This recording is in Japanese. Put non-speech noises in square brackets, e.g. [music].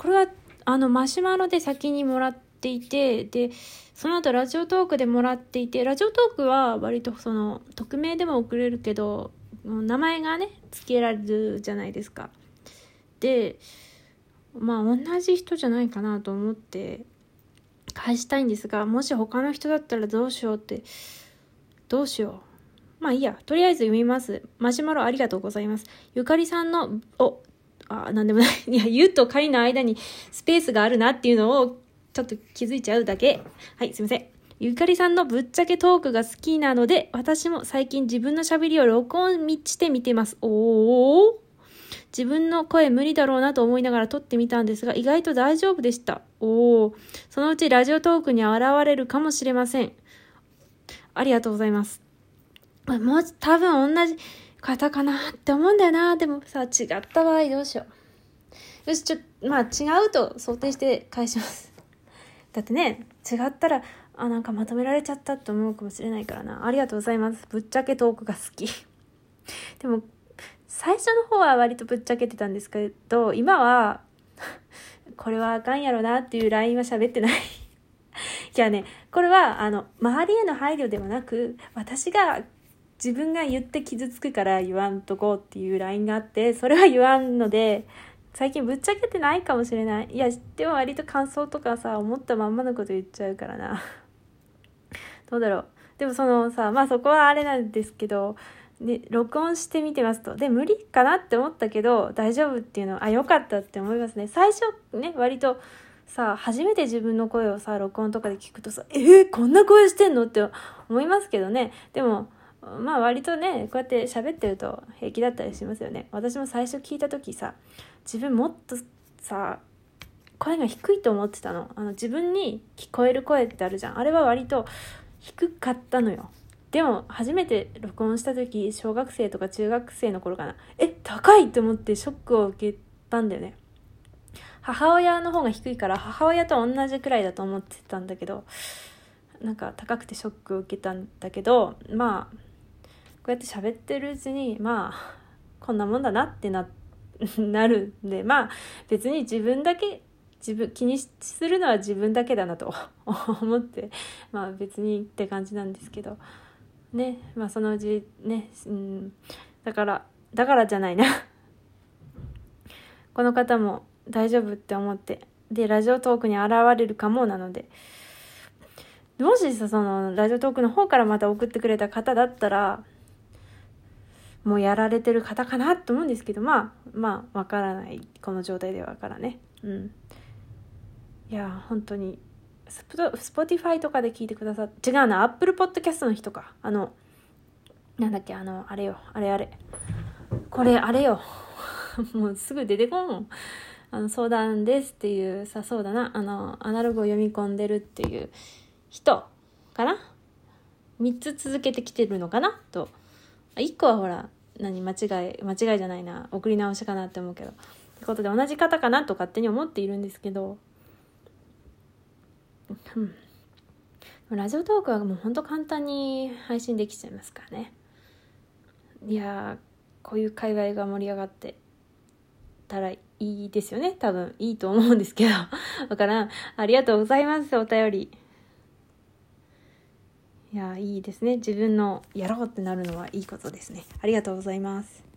これはあのマシュマロで先にもらっていてでその後ラジオトークでもらっていてラジオトークは割とその匿名でも送れるけど名前がね付けられるじゃないですか。でまあ同じ人じゃないかなと思って返したいんですがもし他の人だったらどうしようってどうしよう。まあいいや。とりあえず読みます。マシュマロありがとうございます。ゆかりさんのおあなんでもない [laughs] いやゆとかりの間にスペースがあるなっていうのをちょっと気づいちゃうだけはいすいませんゆかりさんのぶっちゃけトークが好きなので、私も最近自分の喋りを録音してみてます。おー自分の声無理だろうなと思いながら撮ってみたんですが、意外と大丈夫でした。おお、そのうちラジオトークに現れるかもしれません。ありがとうございます。もう多分同じ方かなって思うんだよな。でもさ、違った場合どうしよう。よし、ちょ、まあ違うと想定して返します。だってね、違ったら、あ、なんかまとめられちゃったって思うかもしれないからな。ありがとうございます。ぶっちゃけトークが好き。でも、最初の方は割とぶっちゃけてたんですけど、今はこれはあかんやろなっていう LINE は喋ってないいやね、これは、あの、周りへの配慮ではなく、私が自分が言って傷つくから言わんとこうっていう LINE があって、それは言わんので、最近ぶっちゃけてないかもしれない。いや、でも割と感想とかさ、思ったまんまのこと言っちゃうからな。[laughs] どうだろう。でもそのさ、まあそこはあれなんですけど、で、録音してみてますと。で、無理かなって思ったけど、大丈夫っていうのは、あ、よかったって思いますね。最初ね、割とさ、初めて自分の声をさ、録音とかで聞くとさ、えー、こんな声してんのって思いますけどね。でも、まあ割とね、こうやって喋ってると平気だったりしますよね。私も最初聞いた時さ、自分もっとさ、声が低いと思ってたの。あの、自分に聞こえる声ってあるじゃん。あれは割と低かったのよ。でも初めて録音した時小学生とか中学生の頃かなえ高いと思ってショックを受けたんだよね母親の方が低いから母親と同じくらいだと思ってたんだけどなんか高くてショックを受けたんだけどまあこうやって喋ってるうちにまあこんなもんだなってな [laughs] なるんでまあ別に自分だけ自分気にするのは自分だけだなと [laughs] 思ってまあ別にって感じなんですけど。ねまあそのうちね、うん、だからだからじゃないな。[laughs] この方も大丈夫って思ってで Radiotalkに現れるかもなので。もしさその Radiotalkの方からまた送ってくれた方だったらもうやられてる方かなと思うんですけどまあまあわからない。この状態ではからね。うん。いや本当に Spotify とかで聞いてくださって違うな Apple Podcast の人か。あのなんだっけあのあれよあれあれ。これあれよ。[laughs] もうすぐ出てこんあの相談ですっていうさそうだな。あのアナログを読み込んでるっていう人かな？3つ続けてきてるのかな？と1個はほら何間違い間違いじゃないな。送り直しかなって思うけど。ってことで同じ方かなと勝手に思っているんですけど。うん、ラジオトークはもうほんと簡単に配信できちゃいますからね。いやこういう界隈が盛り上がってたらいいですよね。多分いいと思うんですけど。[laughs] わからんありがとうございますお便り。いやいいですね。自分のやろうってなるのはいいことですね。ありがとうございます。